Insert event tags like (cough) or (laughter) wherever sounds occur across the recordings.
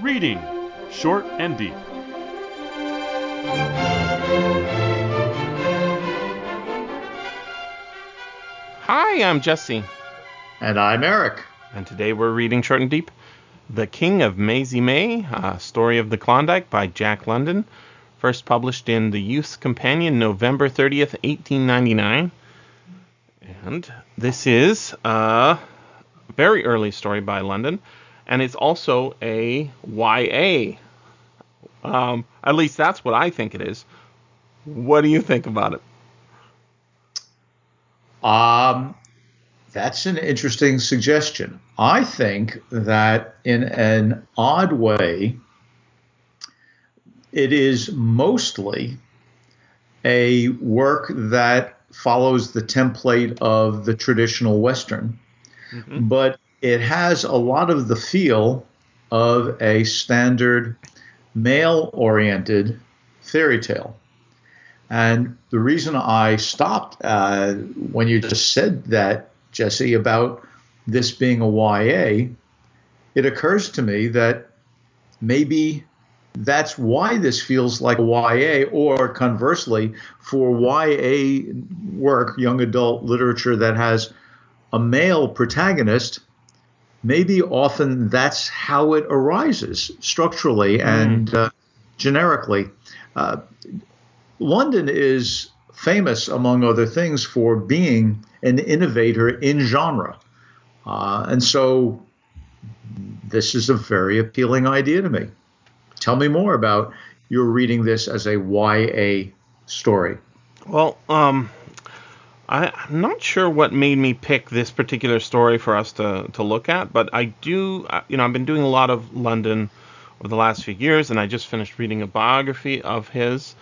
Reading Short and Deep. Hi, I'm Jesse, And I'm Eric. and today we're reading Short and Deep The King of Mazy May, a story of the Klondike by Jack London, first published in the Youth's Companion November 30th, 1899. And this is a very early story by London, and it's also a YA. Um, at least that's what I think it is. What do you think about it? Um, that's an interesting suggestion. I think that in an odd way, it is mostly a work that follows the template of the traditional Western, but it has a lot of the feel of a standard male oriented fairy tale. And the reason I stopped uh, when you just said that, Jesse, about this being a YA, it occurs to me that maybe that's why this feels like a YA, or conversely, for YA work, young adult literature that has a male protagonist, maybe often that's how it arises structurally and uh, generically. Uh, London is famous, among other things, for being an innovator in genre. Uh, and so this is a very appealing idea to me. Tell me more about your reading this as a YA story. Well, um, I, I'm not sure what made me pick this particular story for us to, to look at, but I do, you know, I've been doing a lot of London over the last few years, and I just finished reading a biography of his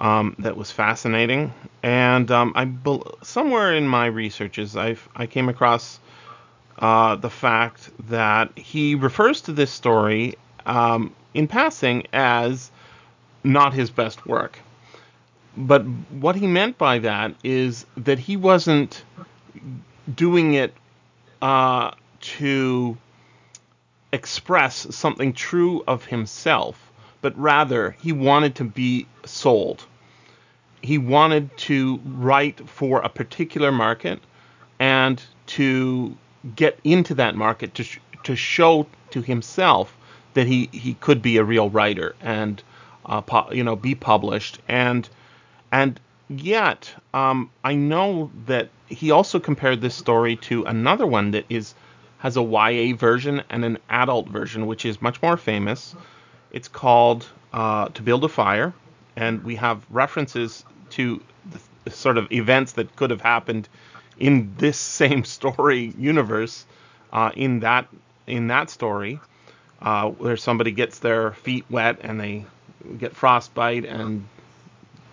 um, that was fascinating. And um, I somewhere in my researches, I I came across uh, the fact that he refers to this story um, in passing as not his best work. But what he meant by that is that he wasn't doing it uh, to express something true of himself, but rather he wanted to be sold. He wanted to write for a particular market and to get into that market to sh- to show to himself that he, he could be a real writer and uh, pu- you know be published and and yet um, I know that he also compared this story to another one that is has a YA version and an adult version, which is much more famous. It's called uh, To Build a Fire, and we have references to the, sort of events that could have happened in this (laughs) same story universe uh, in that in that story, uh, where somebody gets their feet wet and they get frostbite and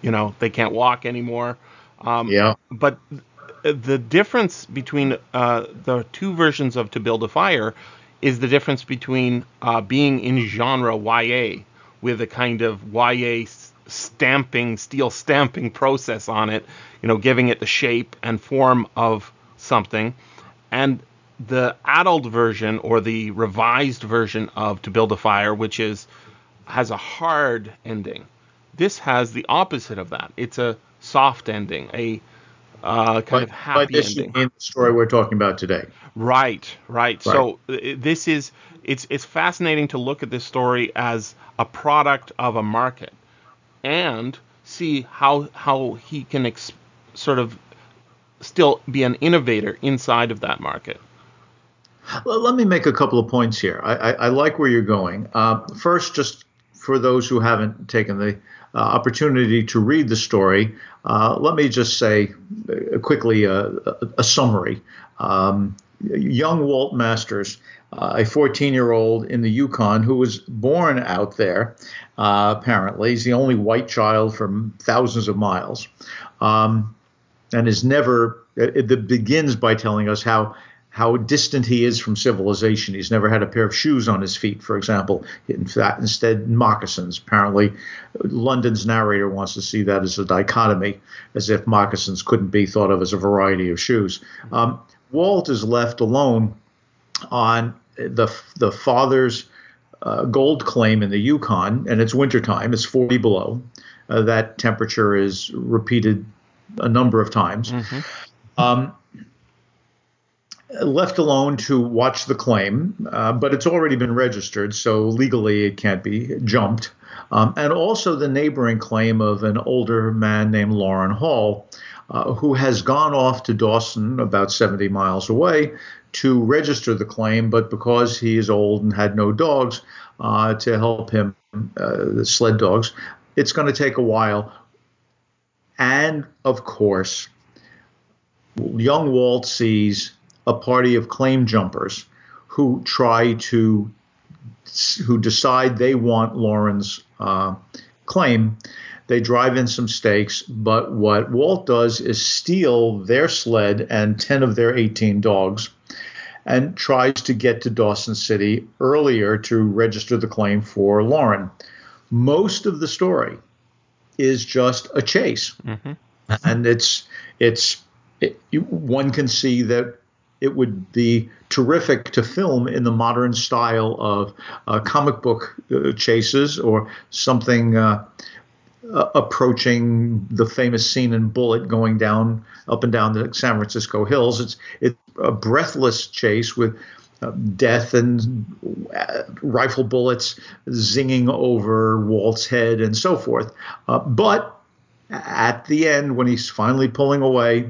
you know they can't walk anymore. Um, Yeah. but the difference between uh, the two versions of To Build a Fire is the difference between uh, being in genre YA with a kind of YA stamping, steel stamping process on it, you know, giving it the shape and form of something, and the adult version or the revised version of To Build a Fire, which is has a hard ending. This has the opposite of that. It's a soft ending, a uh, kind But, of happy this ending. in the story we're talking about today. Right, right. So uh, this is it's it's fascinating to look at this story as a product of a market and see how how he can ex- sort of still be an innovator inside of that market. Let me make a couple of points here. I, I, I like where you're going. Uh, first, just for those who haven't taken the uh, opportunity to read the story, uh, let me just say uh, quickly uh, a, a summary. Um, young Walt Masters, uh, a 14 year old in the Yukon who was born out there, uh, apparently. He's the only white child from thousands of miles. Um, and is never it, it begins by telling us how how distant he is from civilization. He's never had a pair of shoes on his feet, for example. In fact, instead, moccasins. Apparently, London's narrator wants to see that as a dichotomy, as if moccasins couldn't be thought of as a variety of shoes. Um, Walt is left alone on the the father's uh, gold claim in the Yukon, and it's wintertime, it's 40 below. Uh, that temperature is repeated a number of times. Mm-hmm. Um, left alone to watch the claim, uh, but it's already been registered, so legally it can't be jumped. Um, and also the neighboring claim of an older man named Loren Hall, uh, who has gone off to Dawson, about 70 miles away, to register the claim, but because he is old and had no dogs uh, to help him, uh, the sled dogs, it's going to take a while. And of course, young Walt sees a party of claim jumpers who try to who decide they want Loren's uh, claim. They drive in some stakes, but what Walt does is steal their sled and 10 of their 18 dogs and tries to get to Dawson City earlier to register the claim for Loren. Most of the story is just a chase. Mm-hmm. And it's it's it, you, one can see that it would be terrific to film in the modern style of uh, comic book uh, chases or something uh, uh, approaching the famous scene in Bullitt going down up and down the San Francisco hills. It's it's a breathless chase with uh, death and uh, rifle bullets zinging over Walt's head and so forth. but at the end, when he's finally pulling away,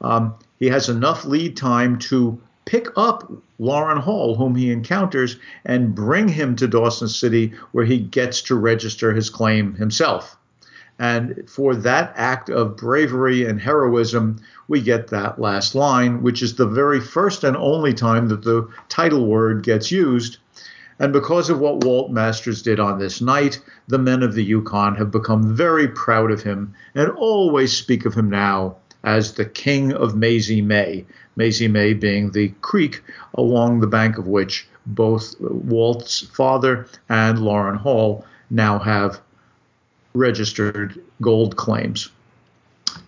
um, he has enough lead time to pick up Loren Hall, whom he encounters, and bring him to Dawson City, where he gets to register his claim himself. And for that act of bravery and heroism, we get that last line, which is the very first and only time that the title word gets used. And because of what Walt Masters did on this night, the men of the Yukon have become very proud of him and always speak of him now as the King of Mazy May. Mazy May being the creek along the bank of which both Walt's father and Loren Hall now have registered gold claims.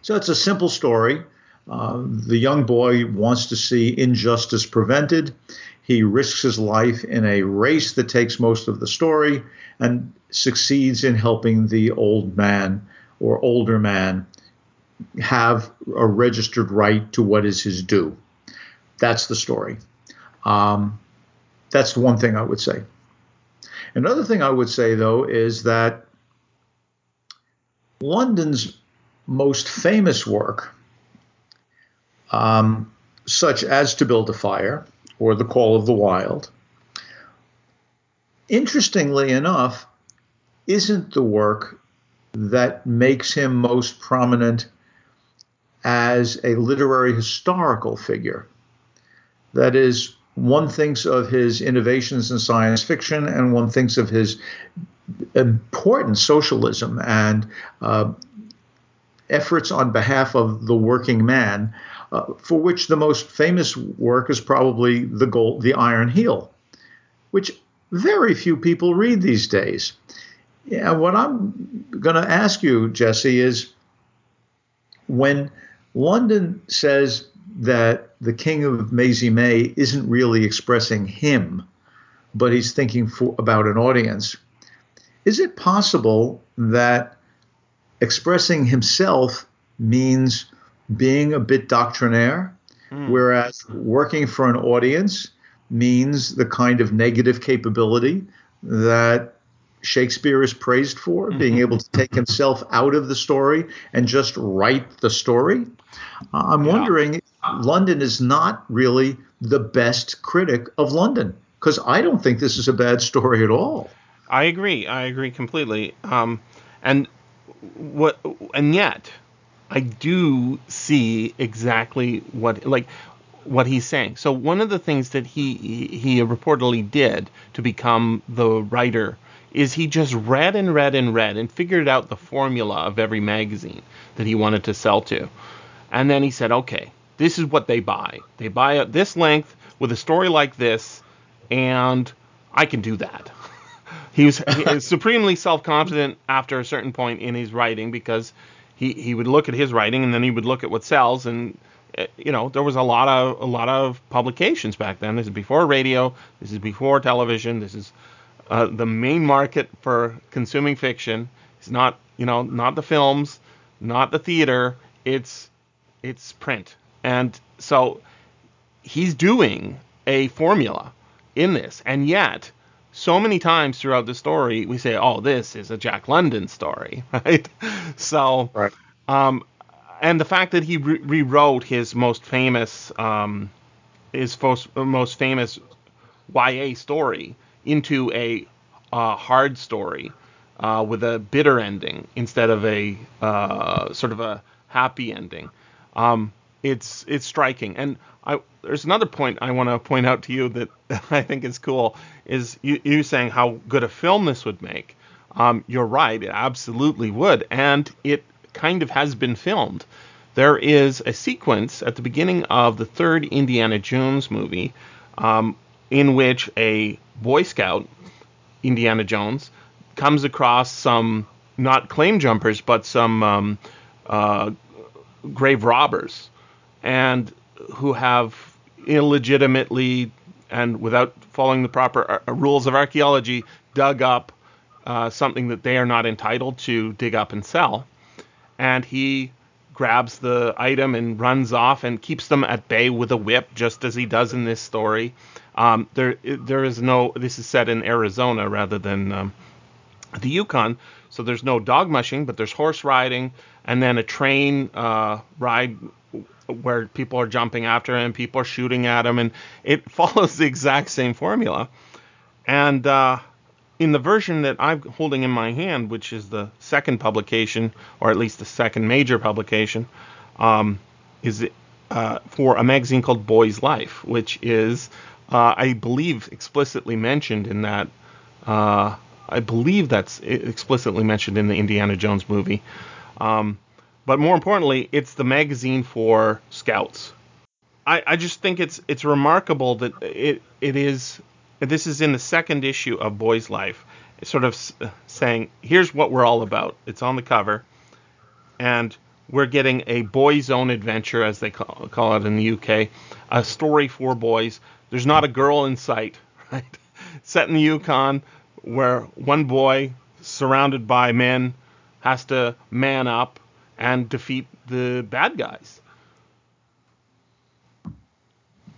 So it's a simple story. Uh, the young boy wants to see injustice prevented. He risks his life in a race that takes most of the story and succeeds in helping the old man or older man have a registered right to what is his due. That's the story. Um, that's the one thing I would say. Another thing I would say, though, is that London's most famous work, um, such as To Build a Fire or The Call of the Wild, interestingly enough, isn't the work that makes him most prominent as a literary historical figure. That is, one thinks of his innovations in science fiction and one thinks of his important socialism and uh, efforts on behalf of the working man, uh, for which the most famous work is probably the gold, the Iron Heel, which very few people read these days. Yeah, what I'm going to ask you, Jesse, is when London says that the king of Mazy May isn't really expressing him, but he's thinking for, about an audience. Is it possible that expressing himself means being a bit doctrinaire, mm. whereas working for an audience means the kind of negative capability that Shakespeare is praised for, being able to take himself out of the story and just write the story? Uh, I'm yeah. wondering, London is not really the best critic of London because I don't think this is a bad story at all. I agree. I agree completely. Um, and what, and yet, I do see exactly what like what he's saying. So one of the things that he he reportedly did to become the writer is he just read and read and read and figured out the formula of every magazine that he wanted to sell to. And then he said, okay, this is what they buy. They buy at this length with a story like this, and I can do that. (laughs) he was, (laughs) supremely self-confident after a certain point in his writing because he, he would look at his writing and then he would look at what sells and eh, you know there was a lot of a lot of publications back then. This is before radio. This is before television. This is Uh, the main market for consuming fiction is not, you know, not the films, not the theater. It's it's print, and so he's doing a formula in this, and yet so many times throughout the story we say, "Oh, this is a Jack London story," (laughs) right? So, right. Um, and the fact that he re- rewrote his most famous um, his most famous YA story into a hard story uh, with a bitter ending instead of a uh, sort of a happy ending. Um, it's it's striking, and I, there's another point I want to point out to you that (laughs) I think is cool is you, you saying how good a film this would make. Um, you're right, it absolutely would, and it kind of has been filmed. There is a sequence at the beginning of the third Indiana Jones movie um, in which a Boy Scout, Indiana Jones, comes across some not claim jumpers but some um, uh, grave robbers, and who have illegitimately and without following the proper uh, rules of archaeology dug up uh, something that they are not entitled to dig up and sell. And he grabs the item and runs off and keeps them at bay with a whip, just as he does in this story. Um, there, there is no. This is set in Arizona rather than um, the Yukon, so there's no dog mushing, but there's horse riding, and then a train uh, ride where people are jumping after him, people are shooting at him, and it (laughs) follows the exact same formula. And uh, in the version that I'm holding in my hand, which is the second publication, or at least the second major publication, um, is uh, for a magazine called Boy's Life, which is, uh, I believe, explicitly mentioned in that. Uh, I believe that's explicitly mentioned in the Indiana Jones movie. Um, but more importantly, it's the magazine for scouts. I, I just think it's it's remarkable that it it is. This is in the second issue of Boy's Life, sort of saying, "Here's what we're all about." It's on the cover, and we're getting a boys' own adventure, as they call, call it in the UK, a story for boys. There's not a girl in sight, (laughs) right? Set in the Yukon, where one boy surrounded by men has to man up and defeat the bad guys.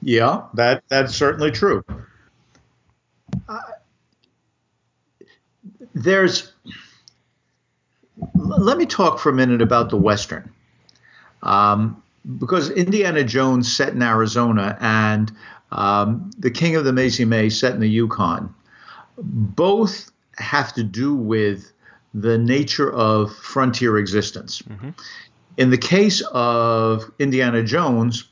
Yeah, that that's certainly true. There's let me talk for a minute about the western um, because indiana jones set in arizona and um, the king of the Mazy May set in the yukon both have to do with the nature of frontier existence. Mm-hmm. In the case of Indiana Jones,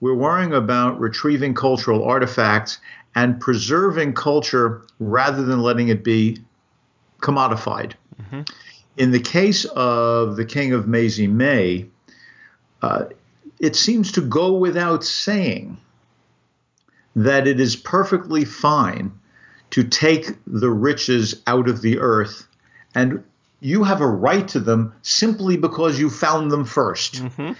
we're worrying about retrieving cultural artifacts and preserving culture rather than letting it be commodified. Mm-hmm. In the case of the King of Mazy May, uh, it seems to go without saying that it is perfectly fine to take the riches out of the earth and you have a right to them simply because you found them 1st mm-hmm.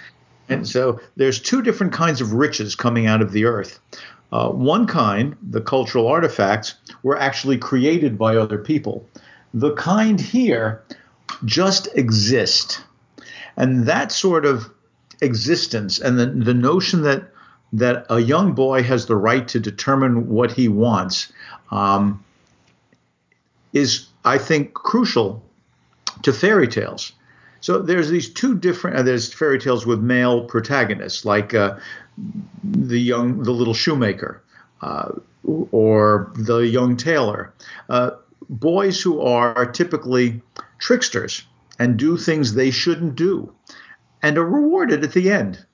And so there's two different kinds of riches coming out of the earth. Uh, one kind, the cultural artifacts, were actually created by other people. The kind here just exist. And that sort of existence and the, the notion that that a young boy has the right to determine what he wants um, is, I think, crucial to fairy tales. So there's these two different. Uh, there's fairy tales with male protagonists, like uh, the young, the little shoemaker, uh, or the young tailor. Boys who are typically tricksters and do things they shouldn't do, and are rewarded at the end,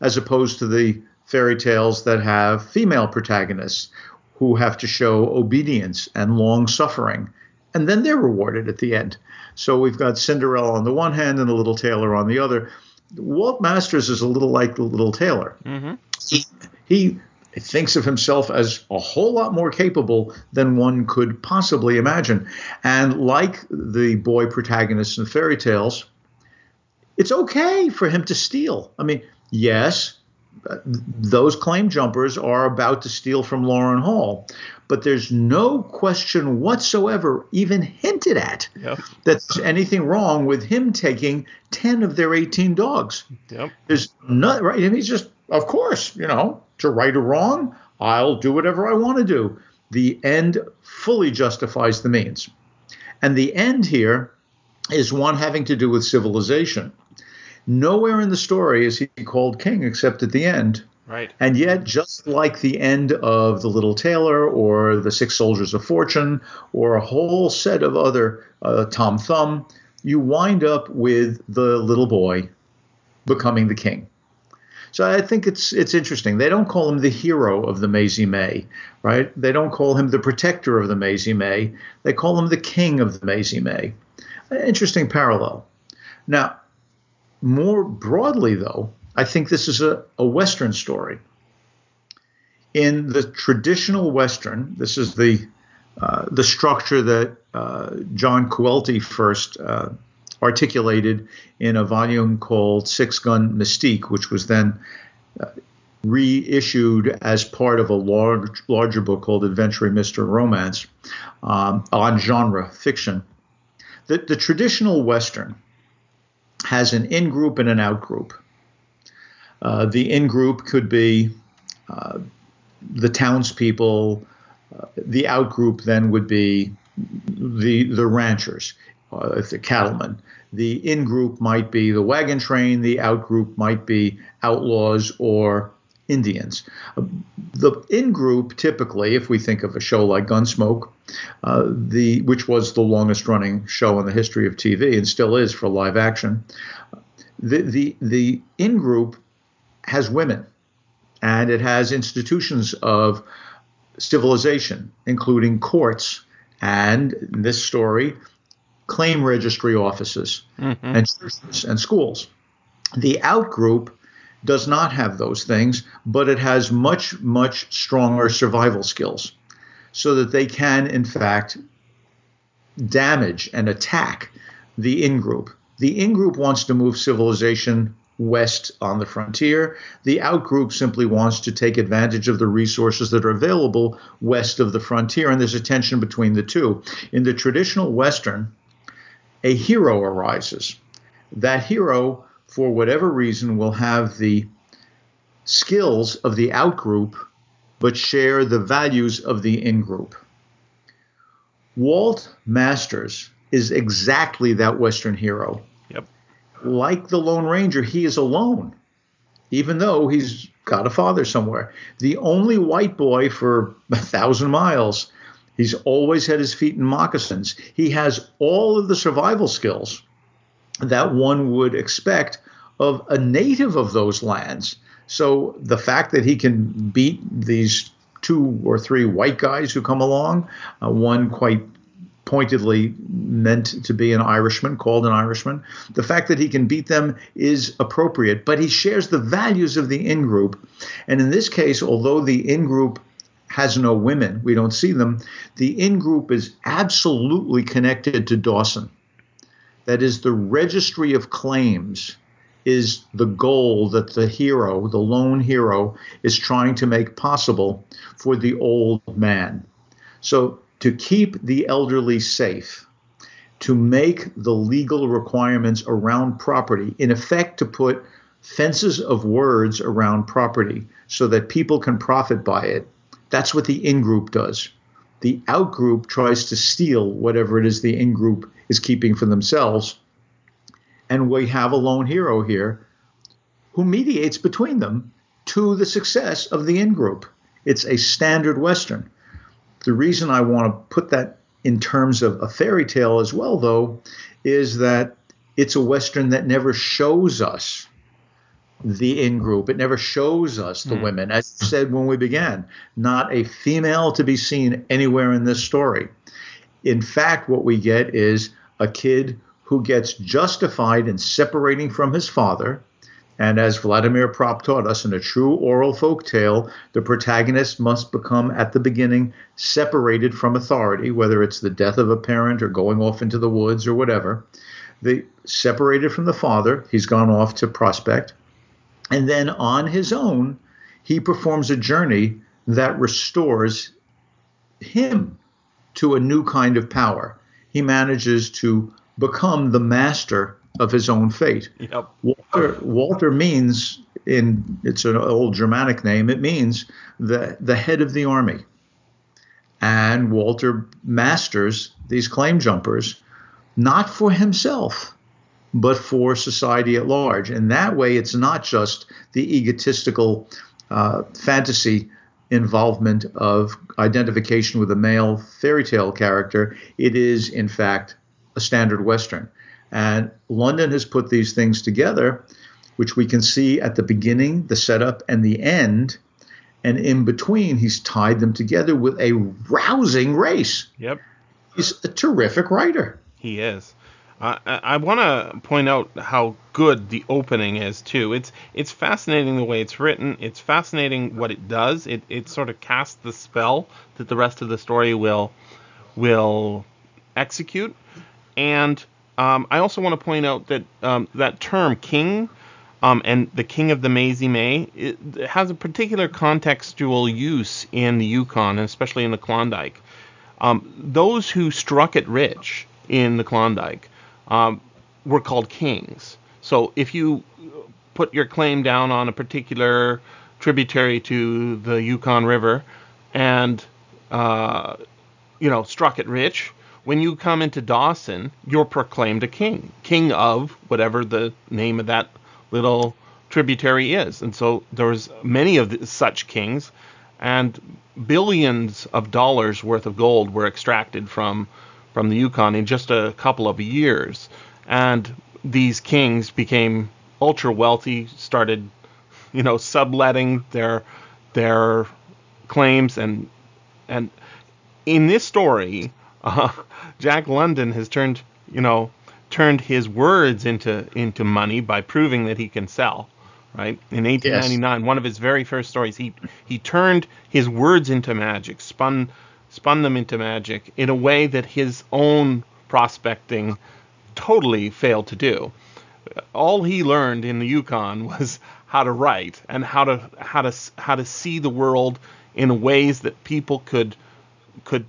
as opposed to the fairy tales that have female protagonists who have to show obedience and long suffering, and then they're rewarded at the end. So we've got Cinderella on the one hand and the little tailor on the other. Walt Masters is a little like the little tailor. Mm-hmm. He, he thinks of himself as a whole lot more capable than one could possibly imagine. And like the boy protagonists in fairy tales, it's okay for him to steal. I mean, yes, those claim jumpers are about to steal from Loren Hall. but there's no question whatsoever, even hinted at, Yep. that there's anything wrong with him taking 10 of their 18 dogs. Yep. There's not, right? And he's just, of course, you know, to right or wrong, I'll do whatever I want to do. The end fully justifies the means. And the end here is one having to do with civilization. Nowhere in the story is he called king except at the end. Right. And yet, just like the end of The Little Tailor or The Six Soldiers of Fortune or a whole set of other uh, Tom Thumb, you wind up with the little boy becoming the king. So I think it's it's interesting. They don't call him the hero of the Mazy May, right? They don't call him the protector of the Mazy May. They call him the king of the Mazy May. Interesting parallel. Now, more broadly, though, I think this is a, a Western story. In the traditional Western, this is the uh, the structure that uh, John Cawelti first uh, articulated in a volume called Six Gun Mystique, which was then uh, reissued as part of a large, larger book called Adventure Mystery Romance um, on genre fiction. The, the traditional Western has an in group and an out group. Uh, the in group could be uh, the townspeople. Uh, the out group then would be the the ranchers, uh, the cattlemen. The in group might be the wagon train. The out group might be outlaws or Indians. Uh, the in group typically, if we think of a show like Gunsmoke, uh, the which was the longest running show in the history of TV and still is for live action, the the the in group has women, and it has institutions of civilization, including courts and in this story, claim registry offices Mm-hmm. and churches and schools. The out group does not have those things, but it has much, much stronger survival skills so that they can, in fact, damage and attack the in group. The in group wants to move civilization west on the frontier. The out group simply wants to take advantage of the resources that are available west of the frontier, and there's a tension between the two. In the traditional Western, a hero arises. That hero, for whatever reason, will have the skills of the outgroup, but share the values of the in group. Walt Masters is exactly that Western hero. Yep. Like the Lone Ranger, he is alone, even though he's got a father somewhere. The only white boy for a thousand miles. He's always had his feet in moccasins. He has all of the survival skills that one would expect of a native of those lands. So the fact that he can beat these two or three white guys who come along, uh, one quite pointedly meant to be an Irishman, called an Irishman, the fact that he can beat them is appropriate, but he shares the values of the in group. And in this case, although the in group has no women, we don't see them, the in group is absolutely connected to Dawson. That is, the registry of claims is the goal that the hero, the lone hero, is trying to make possible for the old man. So, to keep the elderly safe, to make the legal requirements around property, in effect, to put fences of words around property so that people can profit by it, that's what the in group does. The out group tries to steal whatever it is the in group is keeping for themselves. And we have a lone hero here who mediates between them to the success of the in group. It's a standard Western. The reason I want to put that in terms of a fairy tale as well, though, is that it's a Western that never shows us the in group. It never shows us the Hmm. women. As I said when we began, not a female to be seen anywhere in this story. In fact, what we get is a kid who gets justified in separating from his father. And as Vladimir Propp taught us in a true oral folk tale, the protagonist must become at the beginning separated from authority, whether it's the death of a parent or going off into the woods or whatever. The separated from the father, he's gone off to prospect. And then on his own, he performs a journey that restores him to a new kind of power. He manages to become the master of his own fate. Yep. Walter, Walter means in it's an old Germanic name. It means the the head of the army. And Walter masters these claim jumpers, not for himself, but for society at large. And that way, it's not just the egotistical uh, fantasy involvement of identification with a male fairy tale character. It is, in fact, a standard Western. And London has put these things together, which we can see at the beginning, the setup, and the end. And in between, he's tied them together with a rousing race. Yep. He's a terrific writer. He is. Uh, I want to point out how good the opening is too. It's it's fascinating the way it's written. It's fascinating what it does. It it sort of casts the spell that the rest of the story will will execute. And um, I also want to point out that um, that term king um, and the king of the Mazy May it, it has a particular contextual use in the Yukon, especially in the Klondike. Um, those who struck it rich in the Klondike um, were called kings. So if you put your claim down on a particular tributary to the Yukon River and uh, you know struck it rich, when you come into Dawson, you're proclaimed a king, king of whatever the name of that little tributary is. And so there's many of the, such kings, and billions of dollars worth of gold were extracted from from the Yukon in just a couple of years. And these kings became ultra wealthy, started, you know, subletting their their claims and and in this story, uh, Jack London has turned, you know, turned his words into into money by proving that he can sell. Right in 1899, yes. one of his very first stories, he he turned his words into magic, spun spun them into magic in a way that his own prospecting totally failed to do. All he learned in the Yukon (laughs) was how to write and how to how to how to see the world in ways that people could could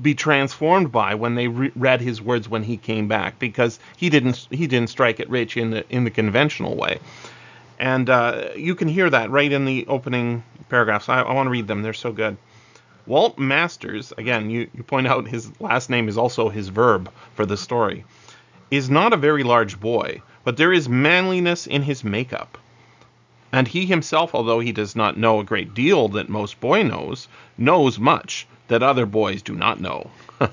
be transformed by when they re- read his words when he came back because he didn't he didn't strike it rich in the in the conventional way. And uh, you can hear that right in the opening paragraphs. I, I want to read them. They're so good Walt Masters, again, you, you point out his last name is also his verb for the story, is not a very large boy, but there is manliness in his makeup. And he himself, although he does not know a great deal that most boy knows, knows much that other boys do not know. (laughs)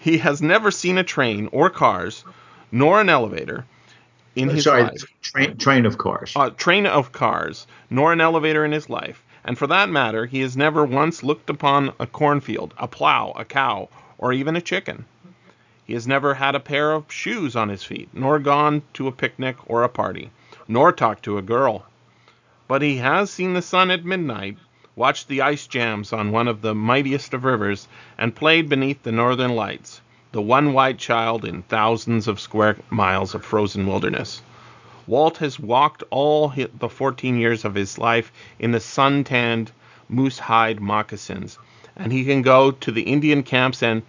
he has never seen a train or cars, nor an elevator in his Sorry, life. Train, train of cars. A train of cars, nor an elevator in his life and for that matter, he has never once looked upon a cornfield, a plow, a cow, or even a chicken. He has never had a pair of shoes on his feet, nor gone to a picnic or a party, nor talked to a girl. But he has seen the sun at midnight, watched the ice jams on one of the mightiest of rivers, and played beneath the northern lights, the one white child in thousands of square miles of frozen wilderness. Walt has walked all the 14 years of his life in the sun-tanned moose hide moccasins, and he can go to the Indian camps and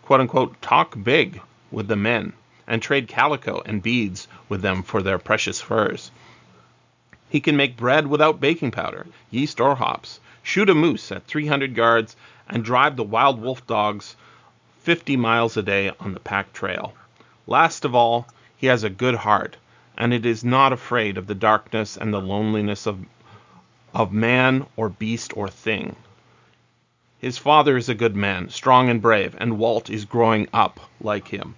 quote unquote talk big with the men and trade calico and beads with them for their precious furs. He can make bread without baking powder, yeast, or hops, shoot a moose at 300 yards, and drive the wild wolf dogs 50 miles a day on the pack trail. Last of all, he has a good heart and it is not afraid of the darkness and the loneliness of, of man or beast or thing. His father is a good man, strong and brave, and Walt is growing up like him.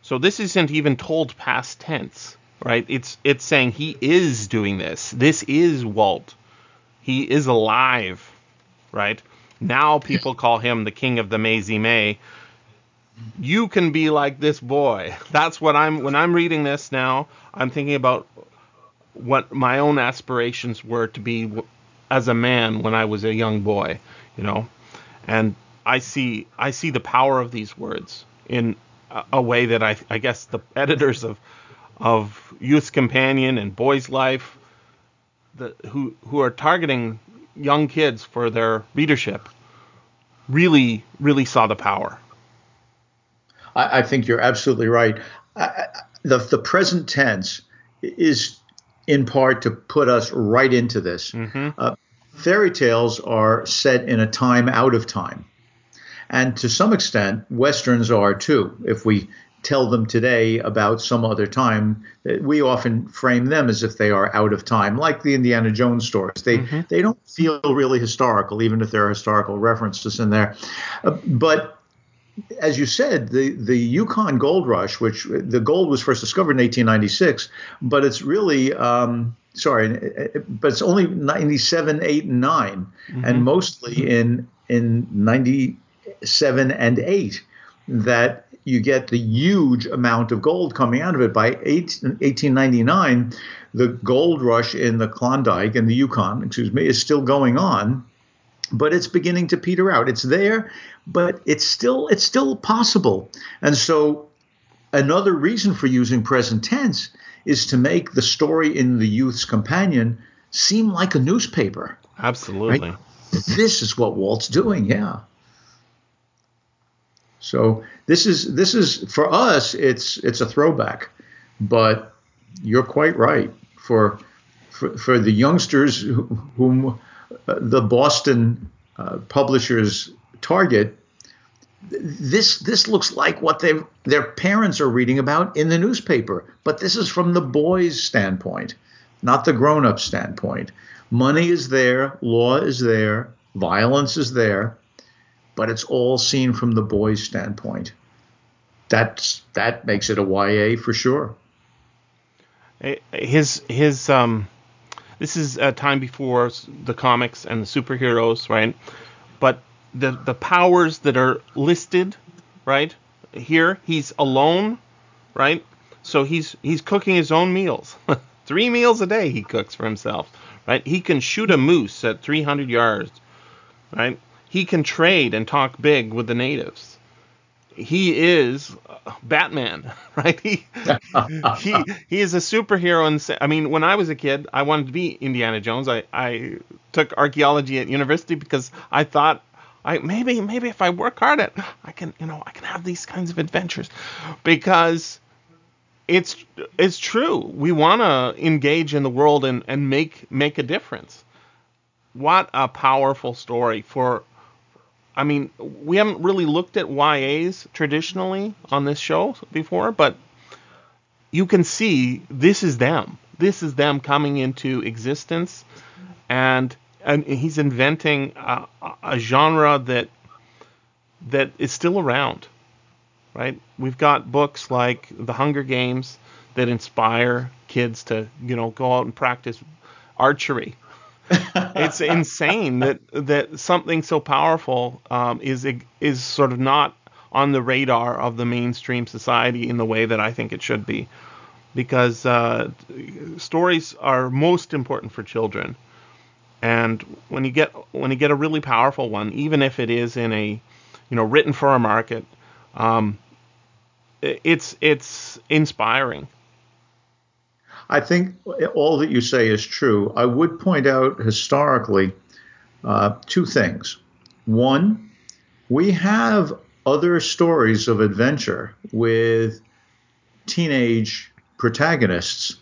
So this isn't even told past tense, right? It's it's saying he is doing this. This is Walt. He is alive, right? Now people call him the king of the Mazy May you can be like this boy. That's what I'm when I'm reading this now. I'm thinking about what my own aspirations were to be as a man when I was a young boy, you know. And I see I see the power of these words in a, a way that I I guess the editors of of Youth's Companion and Boy's Life the, who who are targeting young kids for their readership really really saw the power. I, I think you're absolutely right. I, the the present tense is in part to put us right into this. Mm-hmm. Uh, fairy tales are set in a time out of time. And to some extent, westerns are too. If we tell them today about some other time, we often frame them as if they are out of time, like the Indiana Jones stories. They mm-hmm. they don't feel really historical, even if there are historical references in there. Uh, but as you said, the the Yukon Gold Rush, which the gold was first discovered in 1896, but it's really um, sorry, but it's only 97, 8, and 9, mm-hmm. and mostly in in 97 and 8 that you get the huge amount of gold coming out of it. By 1899, the gold rush in the Klondike and the Yukon, excuse me, is still going on, but it's beginning to peter out. It's there, but it's still it's still possible. And so another reason for using present tense is to make the story in the youth's companion seem like a newspaper. Absolutely. Right? This is what Walt's doing, yeah. So this is this is for us it's it's a throwback, but you're quite right for for, for the youngsters whom the Boston uh, publishers target. This this looks like what they their parents are reading about in the newspaper, but this is from the boys' standpoint, not the grown-up standpoint. Money is there, law is there, violence is there, but it's all seen from the boy's standpoint. That's that makes it a YA for sure. His his um, this is a time before the comics and the superheroes, right? But the the powers that are listed, right? Here he's alone, right? So he's he's cooking his own meals. (laughs) Three meals a day he cooks for himself, right? He can shoot a moose at 300 yards, right? he can trade and talk big with the natives. He is uh, Batman, (laughs) right? He (laughs) he he is a superhero. And I mean, when I was a kid, I wanted to be Indiana Jones. I I took archaeology at university because I thought I maybe maybe if I work hard at I can you know I can have these kinds of adventures because it's it's true. We want to engage in the world and and make make a difference. What a powerful story for I mean, we haven't really looked at YAs traditionally on this show before, but you can see this is them. This is them coming into existence, and and he's inventing a, a genre that that is still around, right? We've got books like The Hunger Games that inspire kids to you know go out and practice archery it's insane that that something so powerful um, is is sort of not on the radar of the mainstream society in the way that I think it should be, because uh, stories are most important for children, and when you get when you get a really powerful one, even if it is in a you know written for a market, um, it's it's inspiring I think all that you say is true. I would point out historically uh, two things. One, we have other stories of adventure with teenage protagonists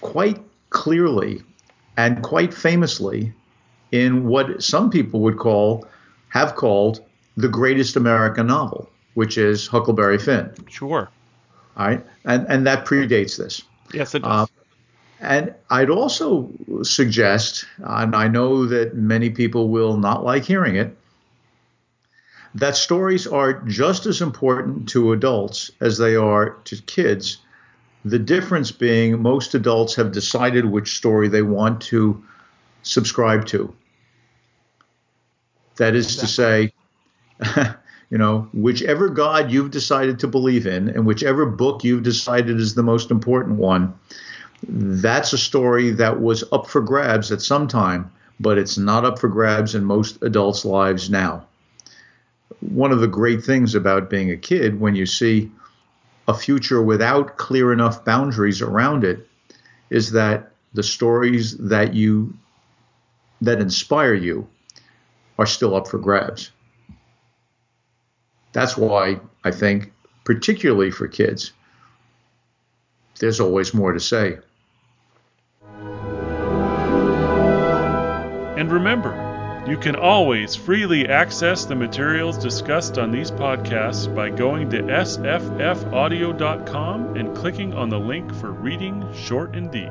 quite clearly and quite famously in what some people would call, have called, the greatest American novel, which is Huckleberry Finn. Sure. All right. And, and that predates this. Yes, it does. Uh, and I'd also suggest, and I know that many people will not like hearing it, that stories are just as important to adults as they are to kids. The difference being most adults have decided which story they want to subscribe to. That is to say, (laughs) you know, whichever God you've decided to believe in and whichever book you've decided is the most important one, that's a story that was up for grabs at some time, but it's not up for grabs in most adults' lives now. One of the great things about being a kid when you see a future without clear enough boundaries around it is that the stories that you that inspire you are still up for grabs. That's why I think, particularly for kids, there's always more to say. And remember, you can always freely access the materials discussed on these podcasts by going to sffaudio.com and clicking on the link for Reading Short and Deep.